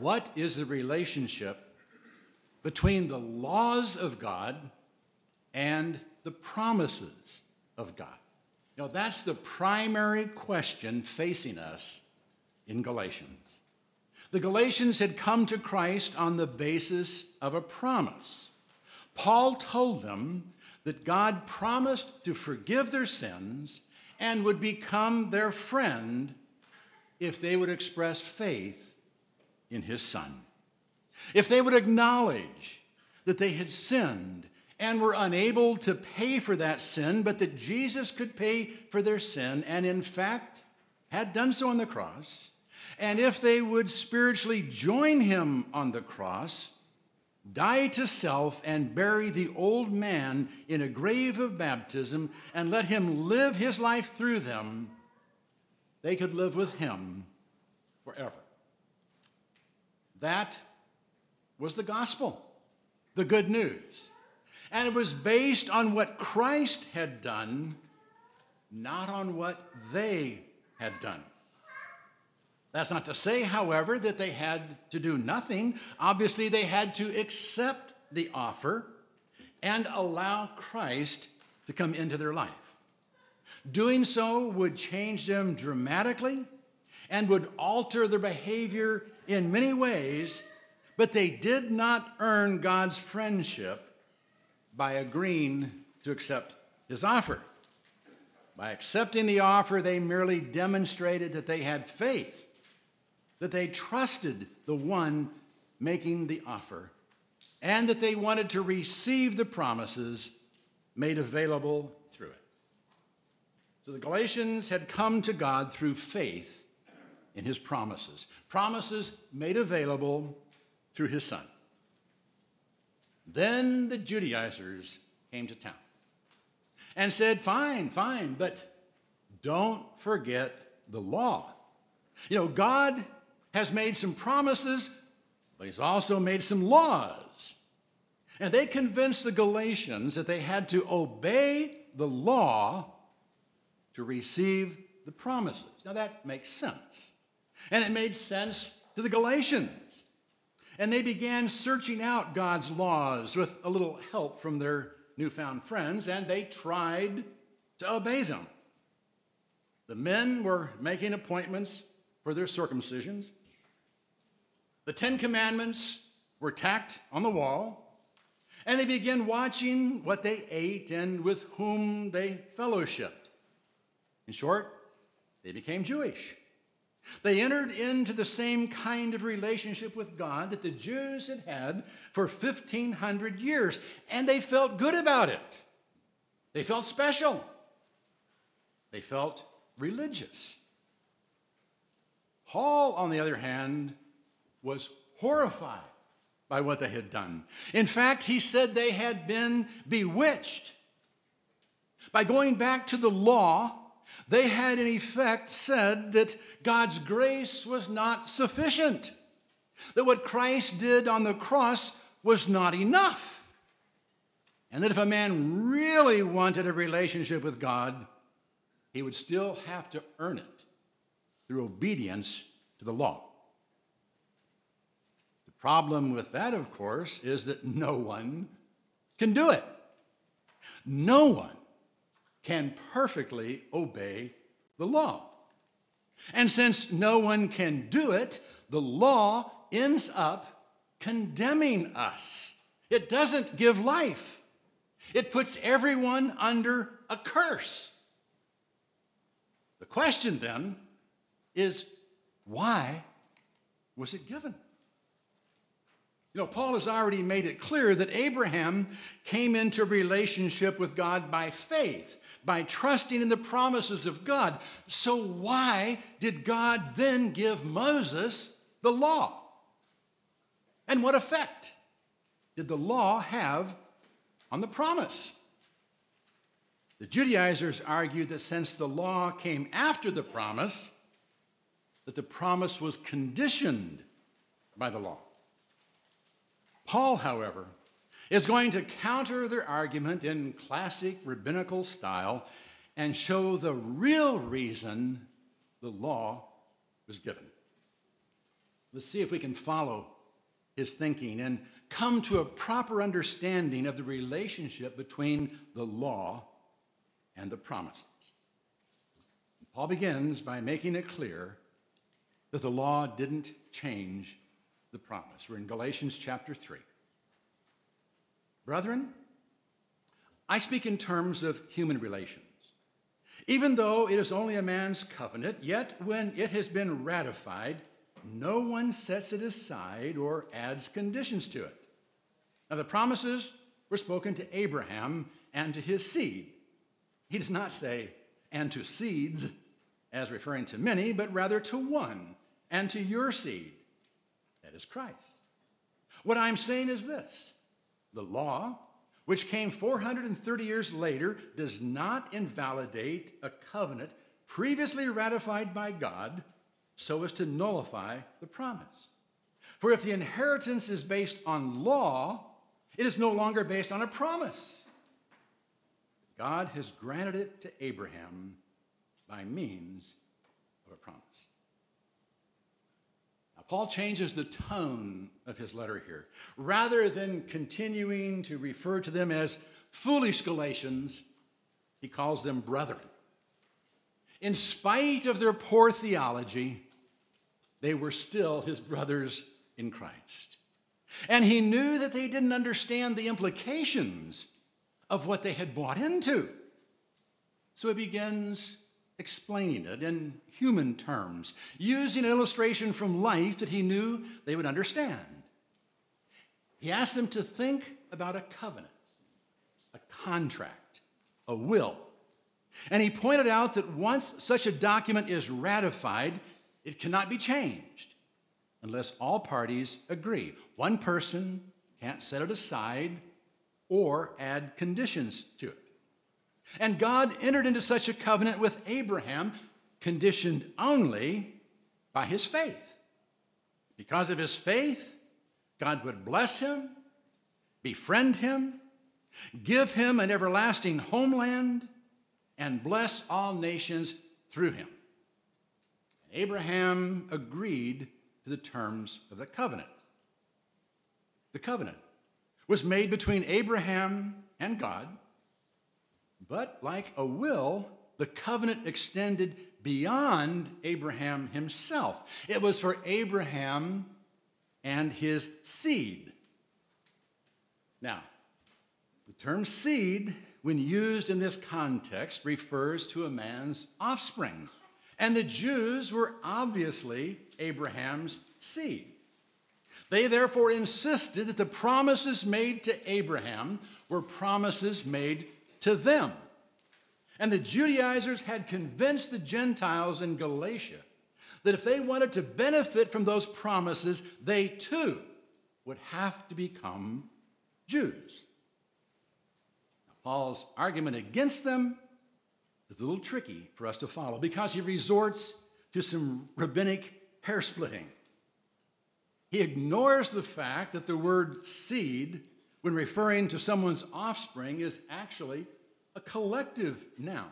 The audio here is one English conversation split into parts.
what is the relationship between the laws of God and the promises of God? Now, that's the primary question facing us in Galatians. The Galatians had come to Christ on the basis of a promise. Paul told them that God promised to forgive their sins and would become their friend if they would express faith in his Son. If they would acknowledge that they had sinned and were unable to pay for that sin, but that Jesus could pay for their sin, and in fact had done so on the cross, and if they would spiritually join him on the cross, die to self, and bury the old man in a grave of baptism, and let him live his life through them, they could live with him forever. That was the gospel, the good news. And it was based on what Christ had done, not on what they had done. That's not to say, however, that they had to do nothing. Obviously, they had to accept the offer and allow Christ to come into their life. Doing so would change them dramatically and would alter their behavior in many ways, but they did not earn God's friendship by agreeing to accept his offer. By accepting the offer, they merely demonstrated that they had faith that they trusted the one making the offer and that they wanted to receive the promises made available through it. So the Galatians had come to God through faith in his promises, promises made available through his son. Then the Judaizers came to town and said, Fine, fine, but don't forget the law. You know, God has made some promises, but he's also made some laws. And they convinced the Galatians that they had to obey the law to receive the promises. Now that makes sense. And it made sense to the Galatians. And they began searching out God's laws with a little help from their newfound friends, and they tried to obey them. The men were making appointments for their circumcisions. The Ten Commandments were tacked on the wall, and they began watching what they ate and with whom they fellowshipped. In short, they became Jewish. They entered into the same kind of relationship with God that the Jews had had for 1,500 years, and they felt good about it. They felt special. They felt religious. Paul, on the other hand, was horrified by what they had done. In fact, he said they had been bewitched. By going back to the law, they had in effect said that God's grace was not sufficient, that what Christ did on the cross was not enough, and that if a man really wanted a relationship with God, he would still have to earn it through obedience to the law. The problem with that, of course, is that no one can do it. No one can perfectly obey the law. And since no one can do it, the law ends up condemning us. It doesn't give life, it puts everyone under a curse. The question then is why was it given? You know, Paul has already made it clear that Abraham came into relationship with God by faith, by trusting in the promises of God. So, why did God then give Moses the law? And what effect did the law have on the promise? The Judaizers argued that since the law came after the promise, that the promise was conditioned by the law. Paul, however, is going to counter their argument in classic rabbinical style and show the real reason the law was given. let's see if we can follow his thinking and come to a proper understanding of the relationship between the law and the promises. Paul begins by making it clear that the law didn't change the promise. We're in Galatians chapter 3. Brethren, I speak in terms of human relations. Even though it is only a man's covenant, yet when it has been ratified, no one sets it aside or adds conditions to it. Now, the promises were spoken to Abraham and to his seed. He does not say, and to seeds, as referring to many, but rather to one, and to your seed, is Christ. What I'm saying is this the law which came 430 years later, does not invalidate a covenant previously ratified by God so as to nullify the promise. For if the inheritance is based on law, it is no longer based on a promise. God has granted it to Abraham by means of a promise. Paul changes the tone of his letter here. Rather than continuing to refer to them as foolish Galatians, he calls them brethren. In spite of their poor theology, they were still his brothers in Christ. And he knew that they didn't understand the implications of what they had bought into. So he begins explaining it in human terms, using an illustration from life that he knew they would understand. He asked them to think about a covenant, a contract, a will. And he pointed out that once such a document is ratified, it cannot be changed unless all parties agree. One person can't set it aside or add conditions to it. And God entered into such a covenant with Abraham, conditioned only by his faith. Because of his faith, God would bless him, befriend him, give him an everlasting homeland, and bless all nations through him. Abraham agreed to the terms of the covenant. The covenant was made between Abraham and God but like a will, the covenant extended beyond Abraham himself. It was for Abraham and his seed. Now, the term seed, when used in this context, refers to a man's offspring. And the Jews were obviously Abraham's seed. They therefore insisted that the promises made to Abraham were promises made to them. And the Judaizers had convinced the Gentiles in Galatia that if they wanted to benefit from those promises, they too would have to become Jews. Now, Paul's argument against them is a little tricky for us to follow because he resorts to some rabbinic hair splitting. He ignores the fact that the word seed, when referring to someone's offspring, is actually a collective noun.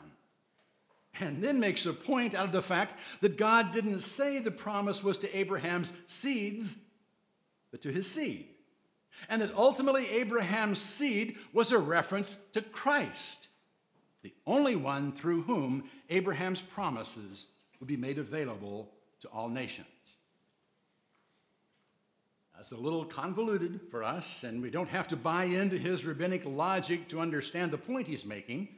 And then makes a point out of the fact that God didn't say the promise was to Abraham's seeds, but to his seed. And that ultimately Abraham's seed was a reference to Christ, the only one through whom Abraham's promises would be made available to all nations. That's a little convoluted for us, and we don't have to buy into his rabbinic logic to understand the point he's making,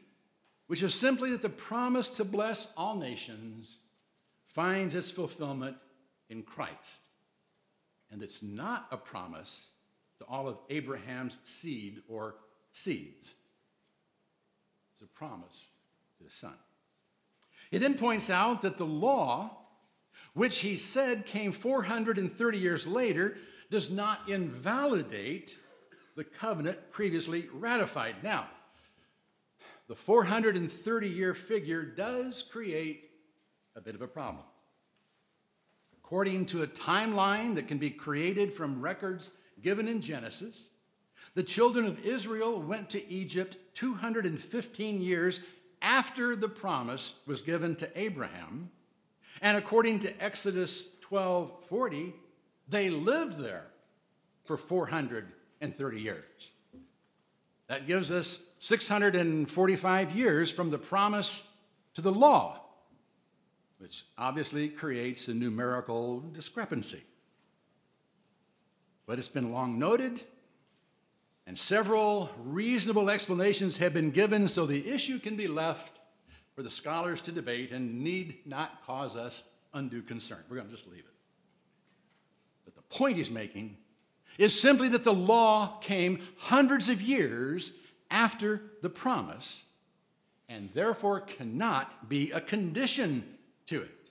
which is simply that the promise to bless all nations finds its fulfillment in Christ. And it's not a promise to all of Abraham's seed or seeds, it's a promise to the Son. He then points out that the law, which he said came 430 years later, does not invalidate the covenant previously ratified. Now, the 430 year figure does create a bit of a problem. According to a timeline that can be created from records given in Genesis, the children of Israel went to Egypt 215 years after the promise was given to Abraham. And according to Exodus 12 40, They lived there for 430 years. That gives us 645 years from the promise to the law, which obviously creates a numerical discrepancy. But it's been long noted, and several reasonable explanations have been given so the issue can be left for the scholars to debate and need not cause us undue concern. We're going to just leave it. Point he's making is simply that the law came hundreds of years after the promise and therefore cannot be a condition to it.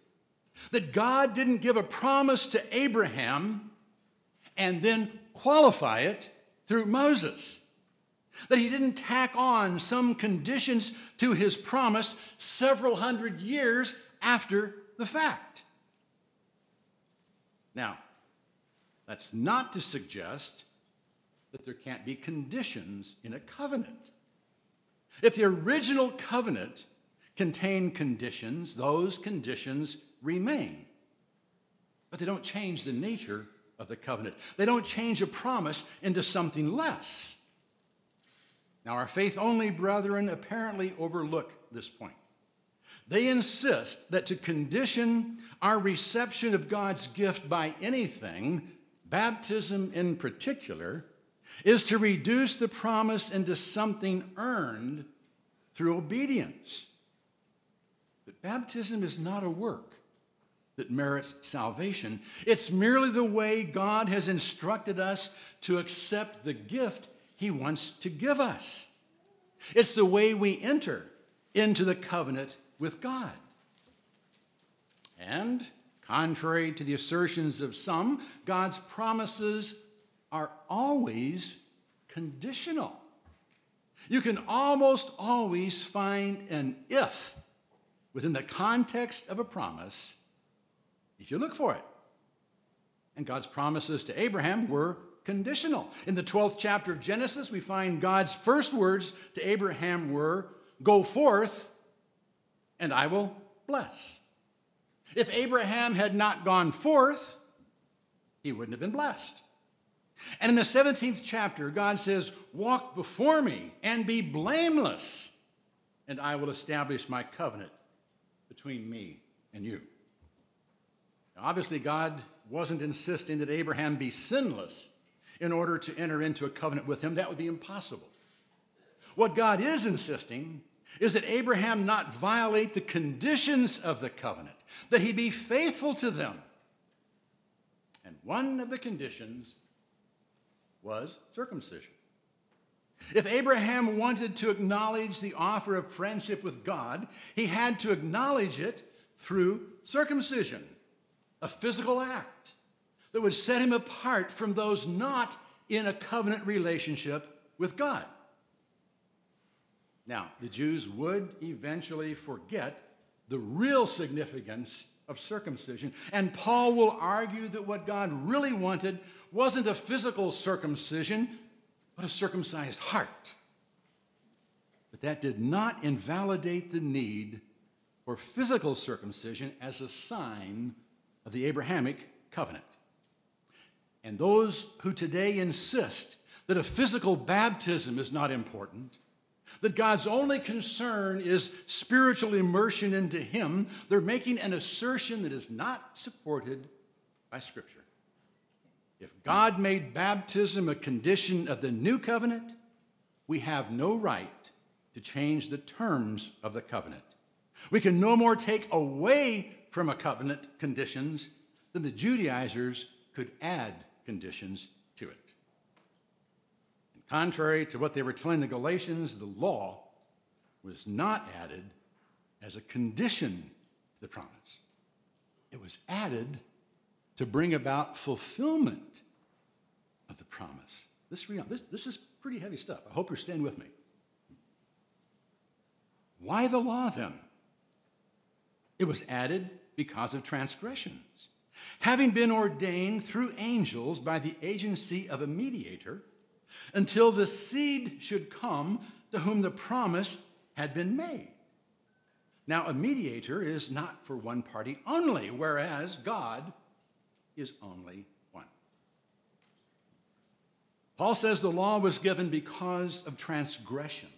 That God didn't give a promise to Abraham and then qualify it through Moses. That he didn't tack on some conditions to his promise several hundred years after the fact. Now, that's not to suggest that there can't be conditions in a covenant. If the original covenant contained conditions, those conditions remain. But they don't change the nature of the covenant, they don't change a promise into something less. Now, our faith only brethren apparently overlook this point. They insist that to condition our reception of God's gift by anything, baptism in particular, is to reduce the promise into something earned through obedience. But baptism is not a work that merits salvation. It's merely the way God has instructed us to accept the gift He wants to give us. It's the way we enter into the covenant with God. And, contrary to the assertions of some, God's promises are always conditional. You can almost always find an if within the context of a promise if you look for it. And God's promises to Abraham were conditional. In the 12th chapter of Genesis, we find God's first words to Abraham were, Go forth, and I will bless. If Abraham had not gone forth, he wouldn't have been blessed. And in the 17th chapter, God says, Walk before me and be blameless, and I will establish my covenant between me and you. Now, obviously, God wasn't insisting that Abraham be sinless in order to enter into a covenant with him. That would be impossible. What God is insisting is that Abraham not violate the conditions of the covenant, that he be faithful to them. And one of the conditions was circumcision. If Abraham wanted to acknowledge the offer of friendship with God, he had to acknowledge it through circumcision, a physical act that would set him apart from those not in a covenant relationship with God. Now, the Jews would eventually forget the real significance of circumcision, and Paul will argue that what God really wanted wasn't a physical circumcision, but a circumcised heart. But that did not invalidate the need for physical circumcision as a sign of the Abrahamic covenant. And those who today insist that a physical baptism is not important, that God's only concern is spiritual immersion into Him, they're making an assertion that is not supported by Scripture. If God made baptism a condition of the new covenant, we have no right to change the terms of the covenant. We can no more take away from a covenant conditions than the Judaizers could add conditions contrary to what they were telling the Galatians, the law was not added as a condition to the promise, it was added to bring about fulfillment of the promise. This, this, this is pretty heavy stuff. I hope you're staying with me. Why the law then? It was added because of transgressions. Having been ordained through angels by the agency of a mediator, until the seed should come to whom the promise had been made. Now, a mediator is not for one party only, whereas God is only one. Paul says the law was given because of transgression.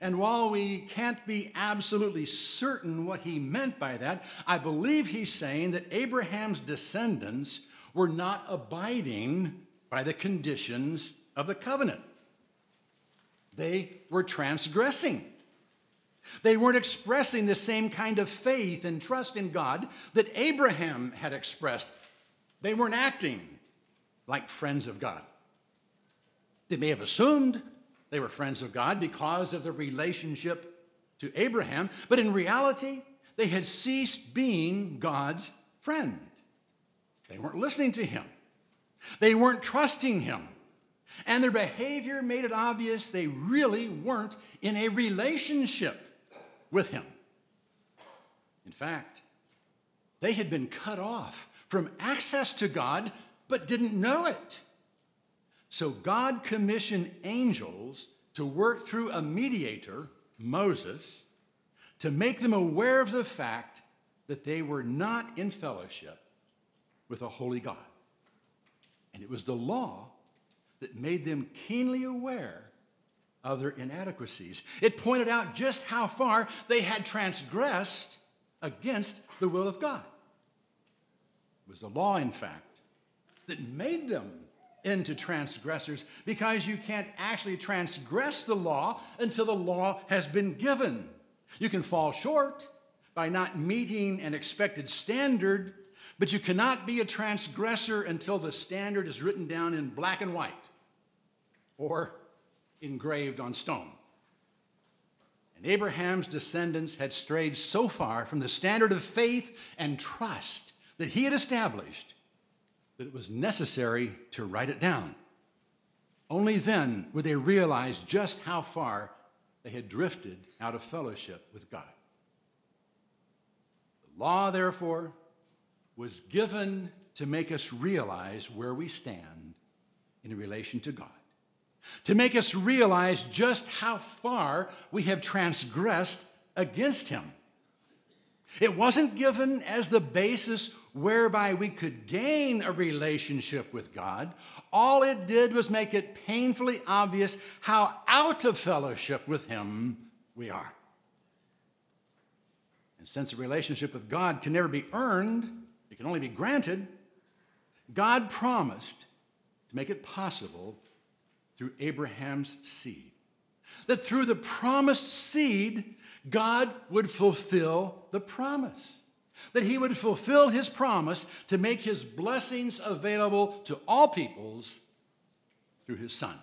And while we can't be absolutely certain what he meant by that, I believe he's saying that Abraham's descendants were not abiding by the conditions of the covenant. They were transgressing. They weren't expressing the same kind of faith and trust in God that Abraham had expressed. They weren't acting like friends of God. They may have assumed they were friends of God because of their relationship to Abraham, but in reality, they had ceased being God's friend. They weren't listening to him, they weren't trusting him. And their behavior made it obvious they really weren't in a relationship with him. In fact, they had been cut off from access to God, but didn't know it. So God commissioned angels to work through a mediator, Moses, to make them aware of the fact that they were not in fellowship with a holy God. And it was the law that made them keenly aware of their inadequacies. It pointed out just how far they had transgressed against the will of God. It was the law, in fact, that made them into transgressors because you can't actually transgress the law until the law has been given. You can fall short by not meeting an expected standard, but you cannot be a transgressor until the standard is written down in black and white or engraved on stone. And Abraham's descendants had strayed so far from the standard of faith and trust that he had established that it was necessary to write it down. Only then would they realize just how far they had drifted out of fellowship with God. The law, therefore, was given to make us realize where we stand in relation to God to make us realize just how far we have transgressed against Him. It wasn't given as the basis whereby we could gain a relationship with God. All it did was make it painfully obvious how out of fellowship with Him we are. And since a relationship with God can never be earned, it can only be granted, God promised to make it possible through Abraham's seed. That through the promised seed, God would fulfill the promise. That he would fulfill his promise to make his blessings available to all peoples through his son.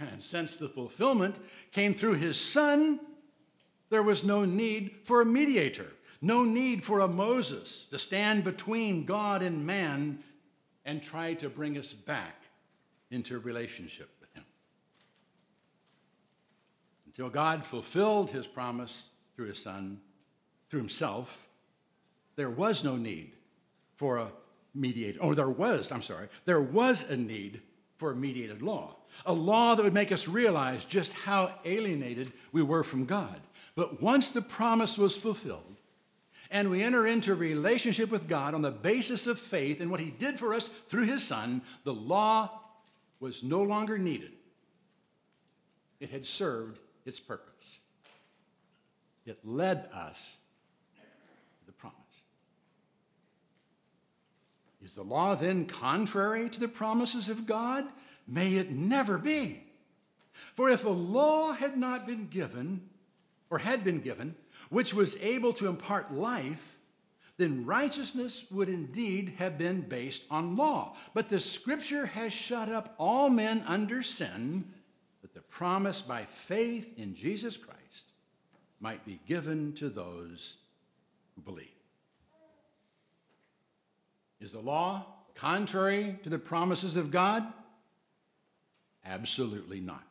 And since the fulfillment came through his son, there was no need for a mediator, no need for a Moses to stand between God and man and try to bring us back into relationship with Him. Until God fulfilled His promise through His Son, through Himself, there was no need for a mediator. Or there was, I'm sorry, there was a need for a mediated law, a law that would make us realize just how alienated we were from God. But once the promise was fulfilled, and we enter into relationship with God on the basis of faith in what He did for us through His Son, the law was no longer needed. It had served its purpose. It led us to the promise. Is the law then contrary to the promises of God? May it never be. For if a law had not been given, or had been given, which was able to impart life, then righteousness would indeed have been based on law. But the scripture has shut up all men under sin, the promise by faith in Jesus Christ might be given to those who believe. Is the law contrary to the promises of God? Absolutely not.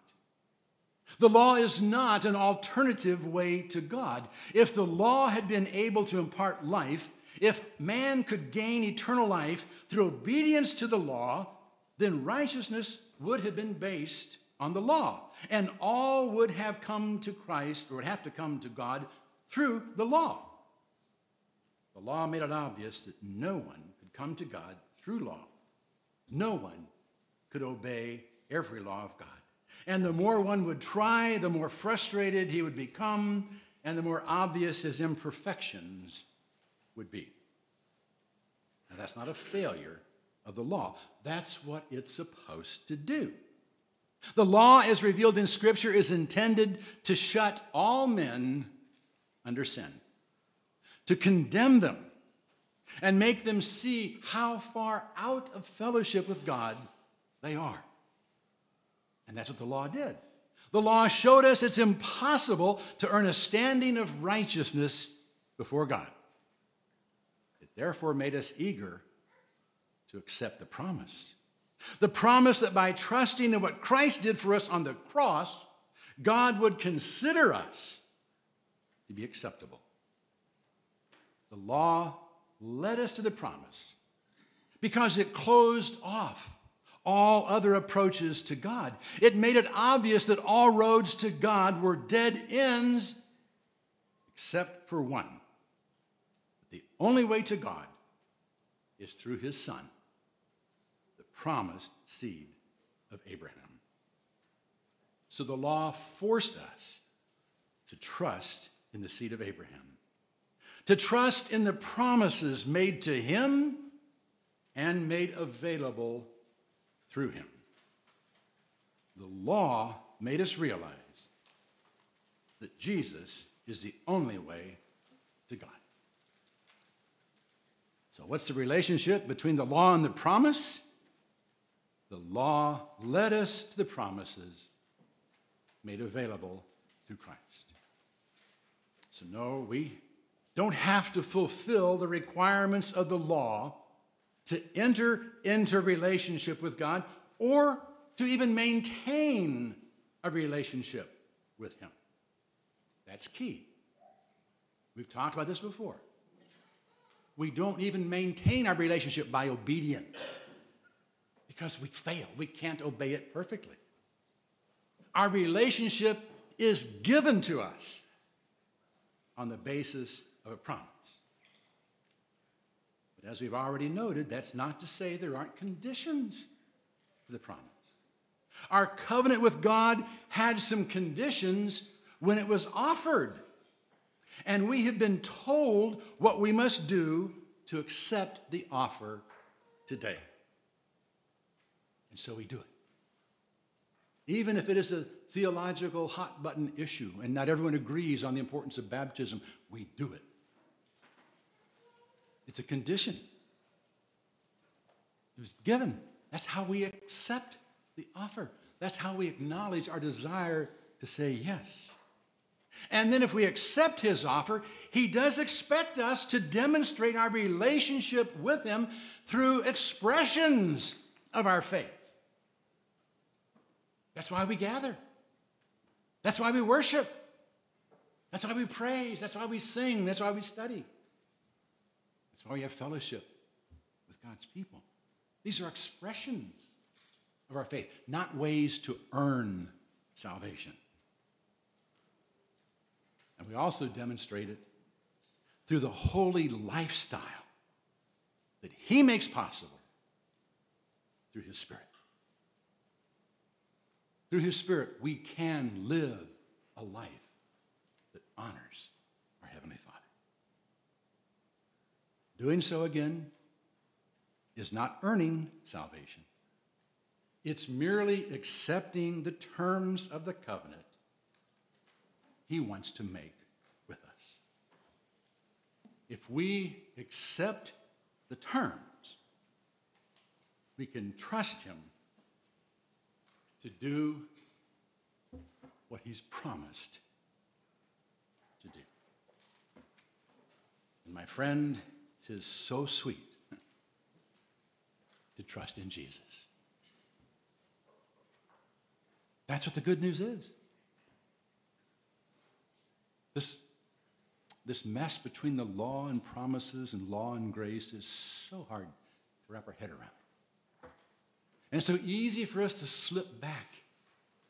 The law is not an alternative way to God. If the law had been able to impart life, if man could gain eternal life through obedience to the law, then righteousness would have been based on the law, and all would have come to Christ or would have to come to God through the law. The law made it obvious that no one could come to God through law. No one could obey every law of God. And the more one would try, the more frustrated he would become, and the more obvious his imperfections would be. Now, that's not a failure of the law, that's what it's supposed to do. The law, as revealed in Scripture, is intended to shut all men under sin, to condemn them, and make them see how far out of fellowship with God they are. And that's what the law did. The law showed us it's impossible to earn a standing of righteousness before God. It therefore made us eager to accept the promise. The promise that by trusting in what Christ did for us on the cross, God would consider us to be acceptable. The law led us to the promise because it closed off all other approaches to God. It made it obvious that all roads to God were dead ends except for one. The only way to God is through his son, promised seed of Abraham. So the law forced us to trust in the seed of Abraham, to trust in the promises made to him and made available through him. The law made us realize that Jesus is the only way to God. So, what's the relationship between the law and the promise? The law led us to the promises made available through Christ. So, no, we don't have to fulfill the requirements of the law to enter into relationship with God or to even maintain a relationship with Him. That's key. We've talked about this before. We don't even maintain our relationship by obedience because we fail. We can't obey it perfectly. Our relationship is given to us on the basis of a promise. But as we've already noted, that's not to say there aren't conditions to the promise. Our covenant with God had some conditions when it was offered. And we have been told what we must do to accept the offer today. And so we do it. Even if it is a theological hot button issue and not everyone agrees on the importance of baptism, we do it. It's a condition. It was given. That's how we accept the offer. That's how we acknowledge our desire to say yes. And then, if we accept his offer, he does expect us to demonstrate our relationship with him through expressions of our faith. That's why we gather. That's why we worship. That's why we praise. That's why we sing. That's why we study. That's why we have fellowship with God's people. These are expressions of our faith, not ways to earn salvation. And we also demonstrate it through the holy lifestyle that He makes possible through His Spirit. Through His Spirit, we can live a life that honors our Heavenly Father. Doing so again is not earning salvation, it's merely accepting the terms of the covenant he wants to make with us. If we accept the terms, we can trust him to do what he's promised to do. And my friend, it is so sweet to trust in Jesus. That's what the good news is. This, this mess between the law and promises and law and grace is so hard to wrap our head around. And it's so easy for us to slip back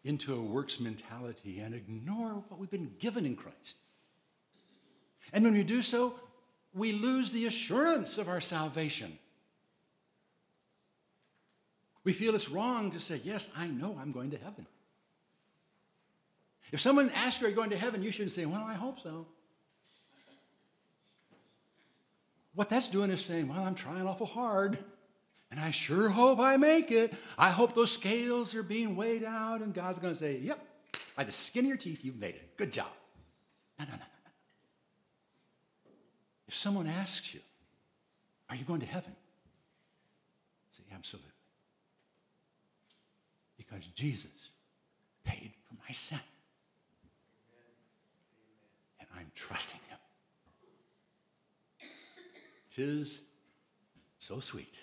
into a works mentality and ignore what we've been given in Christ. And when we do so, we lose the assurance of our salvation. We feel it's wrong to say, Yes, I know I'm going to heaven. If someone asks you, Are you going to heaven? you shouldn't say, Well, I hope so. What that's doing is saying, Well, I'm trying awful hard, and I sure hope I make it. I hope those scales are being weighed out, and God's going to say, Yep, by the skin of your teeth, you've made it. Good job. No, no, no, no. If someone asks you, Are you going to heaven? Say, Absolutely. Because Jesus paid for my sin. And I'm trusting him. Tis so sweet